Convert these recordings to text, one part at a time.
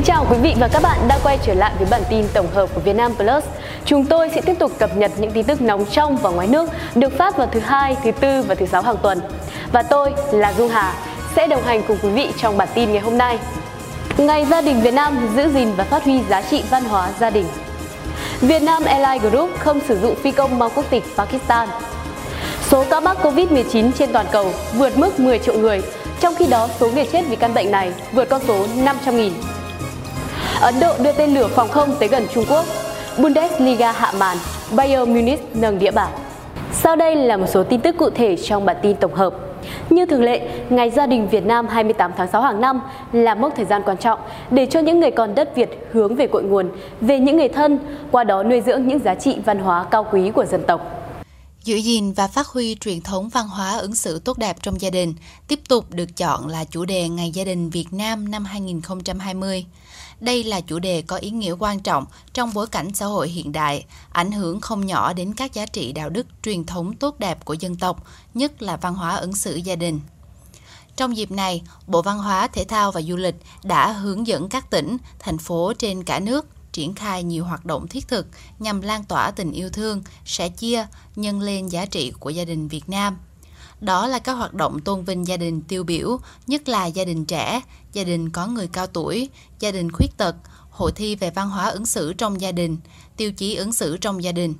Kính chào quý vị và các bạn đã quay trở lại với bản tin tổng hợp của Vietnam Plus. Chúng tôi sẽ tiếp tục cập nhật những tin tức nóng trong và ngoài nước được phát vào thứ hai, thứ tư và thứ sáu hàng tuần. Và tôi là Dung Hà sẽ đồng hành cùng quý vị trong bản tin ngày hôm nay. Ngày Gia đình Việt Nam giữ gìn và phát huy giá trị văn hóa gia đình. Việt Nam Airlines Group không sử dụng phi công mang quốc tịch Pakistan. Số ca mắc Covid-19 trên toàn cầu vượt mức 10 triệu người, trong khi đó số người chết vì căn bệnh này vượt con số 500.000. Ấn Độ đưa tên lửa phòng không tới gần Trung Quốc. Bundesliga hạ màn, Bayern Munich nâng đĩa bảng. Sau đây là một số tin tức cụ thể trong bản tin tổng hợp. Như thường lệ, Ngày Gia đình Việt Nam 28 tháng 6 hàng năm là mốc thời gian quan trọng để cho những người con đất Việt hướng về cội nguồn, về những người thân, qua đó nuôi dưỡng những giá trị văn hóa cao quý của dân tộc. Giữ gìn và phát huy truyền thống văn hóa ứng xử tốt đẹp trong gia đình tiếp tục được chọn là chủ đề Ngày Gia đình Việt Nam năm 2020. Đây là chủ đề có ý nghĩa quan trọng trong bối cảnh xã hội hiện đại, ảnh hưởng không nhỏ đến các giá trị đạo đức truyền thống tốt đẹp của dân tộc, nhất là văn hóa ứng xử gia đình. Trong dịp này, Bộ Văn hóa, Thể thao và Du lịch đã hướng dẫn các tỉnh, thành phố trên cả nước triển khai nhiều hoạt động thiết thực nhằm lan tỏa tình yêu thương, sẻ chia, nhân lên giá trị của gia đình Việt Nam. Đó là các hoạt động tôn vinh gia đình tiêu biểu, nhất là gia đình trẻ, gia đình có người cao tuổi, gia đình khuyết tật, hội thi về văn hóa ứng xử trong gia đình, tiêu chí ứng xử trong gia đình.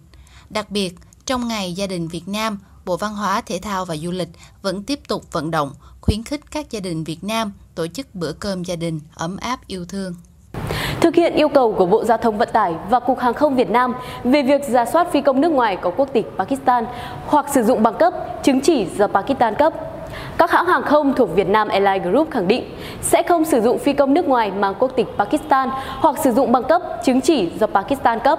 Đặc biệt, trong ngày Gia đình Việt Nam, Bộ Văn hóa, Thể thao và Du lịch vẫn tiếp tục vận động, khuyến khích các gia đình Việt Nam tổ chức bữa cơm gia đình ấm áp yêu thương. Thực hiện yêu cầu của Bộ Giao thông Vận tải và Cục Hàng không Việt Nam về việc ra soát phi công nước ngoài có quốc tịch Pakistan hoặc sử dụng bằng cấp, chứng chỉ do Pakistan cấp. Các hãng hàng không thuộc Việt Nam Airlines Group khẳng định sẽ không sử dụng phi công nước ngoài mang quốc tịch Pakistan hoặc sử dụng bằng cấp, chứng chỉ do Pakistan cấp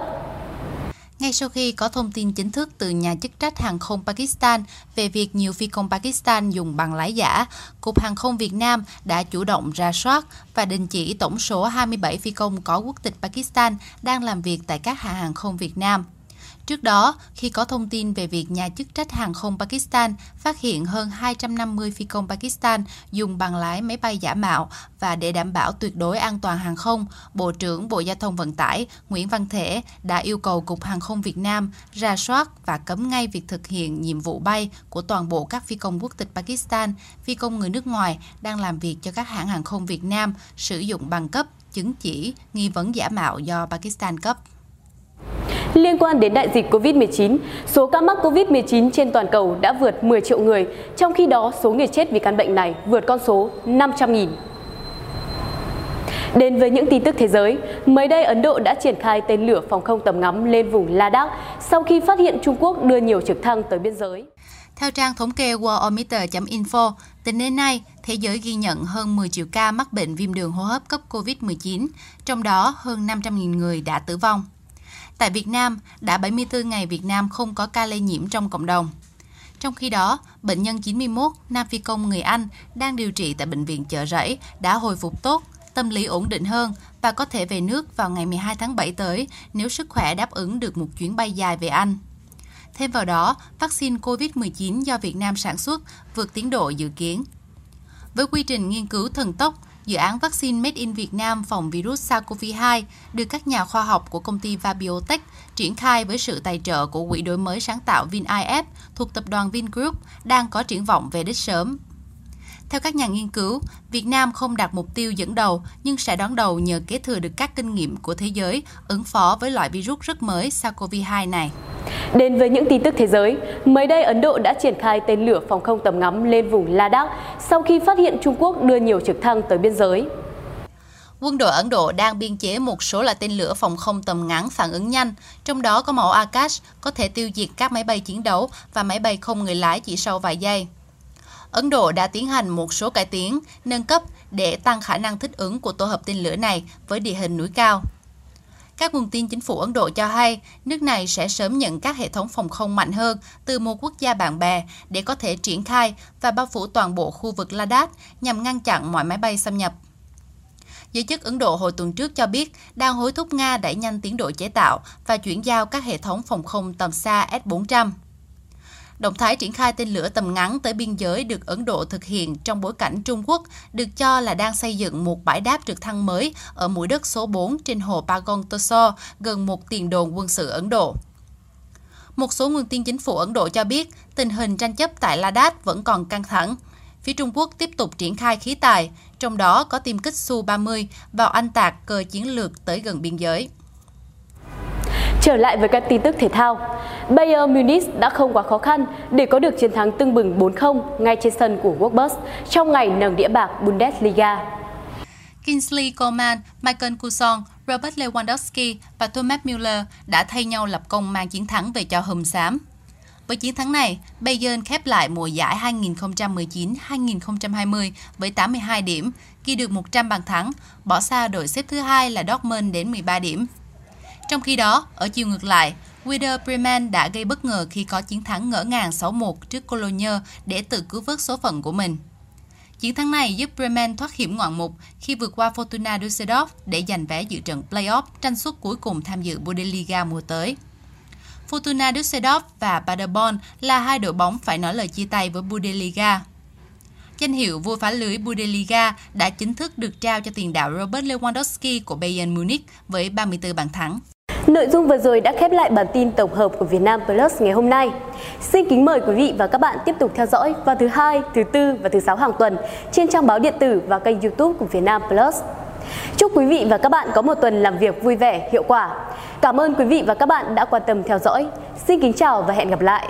ngay sau khi có thông tin chính thức từ nhà chức trách hàng không Pakistan về việc nhiều phi công Pakistan dùng bằng lái giả, Cục Hàng không Việt Nam đã chủ động ra soát và đình chỉ tổng số 27 phi công có quốc tịch Pakistan đang làm việc tại các hãng hàng không Việt Nam. Trước đó, khi có thông tin về việc nhà chức trách hàng không Pakistan phát hiện hơn 250 phi công Pakistan dùng bằng lái máy bay giả mạo và để đảm bảo tuyệt đối an toàn hàng không, Bộ trưởng Bộ Giao thông Vận tải Nguyễn Văn Thể đã yêu cầu Cục Hàng không Việt Nam ra soát và cấm ngay việc thực hiện nhiệm vụ bay của toàn bộ các phi công quốc tịch Pakistan, phi công người nước ngoài đang làm việc cho các hãng hàng không Việt Nam sử dụng bằng cấp, chứng chỉ, nghi vấn giả mạo do Pakistan cấp. Liên quan đến đại dịch COVID-19, số ca mắc COVID-19 trên toàn cầu đã vượt 10 triệu người, trong khi đó số người chết vì căn bệnh này vượt con số 500.000. Đến với những tin tức thế giới, mới đây Ấn Độ đã triển khai tên lửa phòng không tầm ngắm lên vùng Ladakh sau khi phát hiện Trung Quốc đưa nhiều trực thăng tới biên giới. Theo trang thống kê worldometer.info, tính đến nay, thế giới ghi nhận hơn 10 triệu ca mắc bệnh viêm đường hô hấp cấp COVID-19, trong đó hơn 500.000 người đã tử vong. Tại Việt Nam, đã 74 ngày Việt Nam không có ca lây nhiễm trong cộng đồng. Trong khi đó, bệnh nhân 91, Nam Phi Công người Anh, đang điều trị tại Bệnh viện Chợ Rẫy đã hồi phục tốt, tâm lý ổn định hơn và có thể về nước vào ngày 12 tháng 7 tới nếu sức khỏe đáp ứng được một chuyến bay dài về Anh. Thêm vào đó, vaccine COVID-19 do Việt Nam sản xuất vượt tiến độ dự kiến. Với quy trình nghiên cứu thần tốc, Dự án vaccine Made in Việt Nam phòng virus SARS-CoV-2 được các nhà khoa học của công ty Vabiotech triển khai với sự tài trợ của Quỹ đổi mới sáng tạo VinIF thuộc tập đoàn Vingroup đang có triển vọng về đích sớm. Theo các nhà nghiên cứu, Việt Nam không đạt mục tiêu dẫn đầu nhưng sẽ đón đầu nhờ kế thừa được các kinh nghiệm của thế giới ứng phó với loại virus rất mới SARS-CoV-2 này. Đến với những tin tức thế giới, mới đây Ấn Độ đã triển khai tên lửa phòng không tầm ngắm lên vùng Ladakh sau khi phát hiện Trung Quốc đưa nhiều trực thăng tới biên giới. Quân đội Ấn Độ đang biên chế một số loại tên lửa phòng không tầm ngắn phản ứng nhanh, trong đó có mẫu Akash có thể tiêu diệt các máy bay chiến đấu và máy bay không người lái chỉ sau vài giây. Ấn Độ đã tiến hành một số cải tiến, nâng cấp để tăng khả năng thích ứng của tổ hợp tên lửa này với địa hình núi cao. Các nguồn tin chính phủ Ấn Độ cho hay, nước này sẽ sớm nhận các hệ thống phòng không mạnh hơn từ một quốc gia bạn bè để có thể triển khai và bao phủ toàn bộ khu vực Ladakh nhằm ngăn chặn mọi máy bay xâm nhập. Giới chức Ấn Độ hồi tuần trước cho biết đang hối thúc Nga đẩy nhanh tiến độ chế tạo và chuyển giao các hệ thống phòng không tầm xa S-400. Động thái triển khai tên lửa tầm ngắn tới biên giới được Ấn Độ thực hiện trong bối cảnh Trung Quốc được cho là đang xây dựng một bãi đáp trực thăng mới ở mũi đất số 4 trên hồ Pagon Toso, gần một tiền đồn quân sự Ấn Độ. Một số nguồn tin chính phủ Ấn Độ cho biết tình hình tranh chấp tại Ladakh vẫn còn căng thẳng. Phía Trung Quốc tiếp tục triển khai khí tài, trong đó có tiêm kích Su-30 vào anh tạc cờ chiến lược tới gần biên giới. Trở lại với các tin tức thể thao, Bayern Munich đã không quá khó khăn để có được chiến thắng tưng bừng 4-0 ngay trên sân của Wolfsburg trong ngày nâng đĩa bạc Bundesliga. Kingsley Coman, Michael Cuson, Robert Lewandowski và Thomas Müller đã thay nhau lập công mang chiến thắng về cho Hùm Xám. Với chiến thắng này, Bayern khép lại mùa giải 2019-2020 với 82 điểm, ghi được 100 bàn thắng, bỏ xa đội xếp thứ hai là Dortmund đến 13 điểm. Trong khi đó, ở chiều ngược lại, Werder Bremen đã gây bất ngờ khi có chiến thắng ngỡ ngàng 6-1 trước Cologne để tự cứu vớt số phận của mình. Chiến thắng này giúp Bremen thoát hiểm ngoạn mục khi vượt qua Fortuna Düsseldorf để giành vé dự trận playoff tranh suất cuối cùng tham dự Bundesliga mùa tới. Fortuna Düsseldorf và Paderborn là hai đội bóng phải nói lời chia tay với Bundesliga. Danh hiệu vua phá lưới Bundesliga đã chính thức được trao cho tiền đạo Robert Lewandowski của Bayern Munich với 34 bàn thắng. Nội dung vừa rồi đã khép lại bản tin tổng hợp của Việt Nam Plus ngày hôm nay. Xin kính mời quý vị và các bạn tiếp tục theo dõi vào thứ hai, thứ tư và thứ sáu hàng tuần trên trang báo điện tử và kênh YouTube của Việt Nam Plus. Chúc quý vị và các bạn có một tuần làm việc vui vẻ, hiệu quả. Cảm ơn quý vị và các bạn đã quan tâm theo dõi. Xin kính chào và hẹn gặp lại.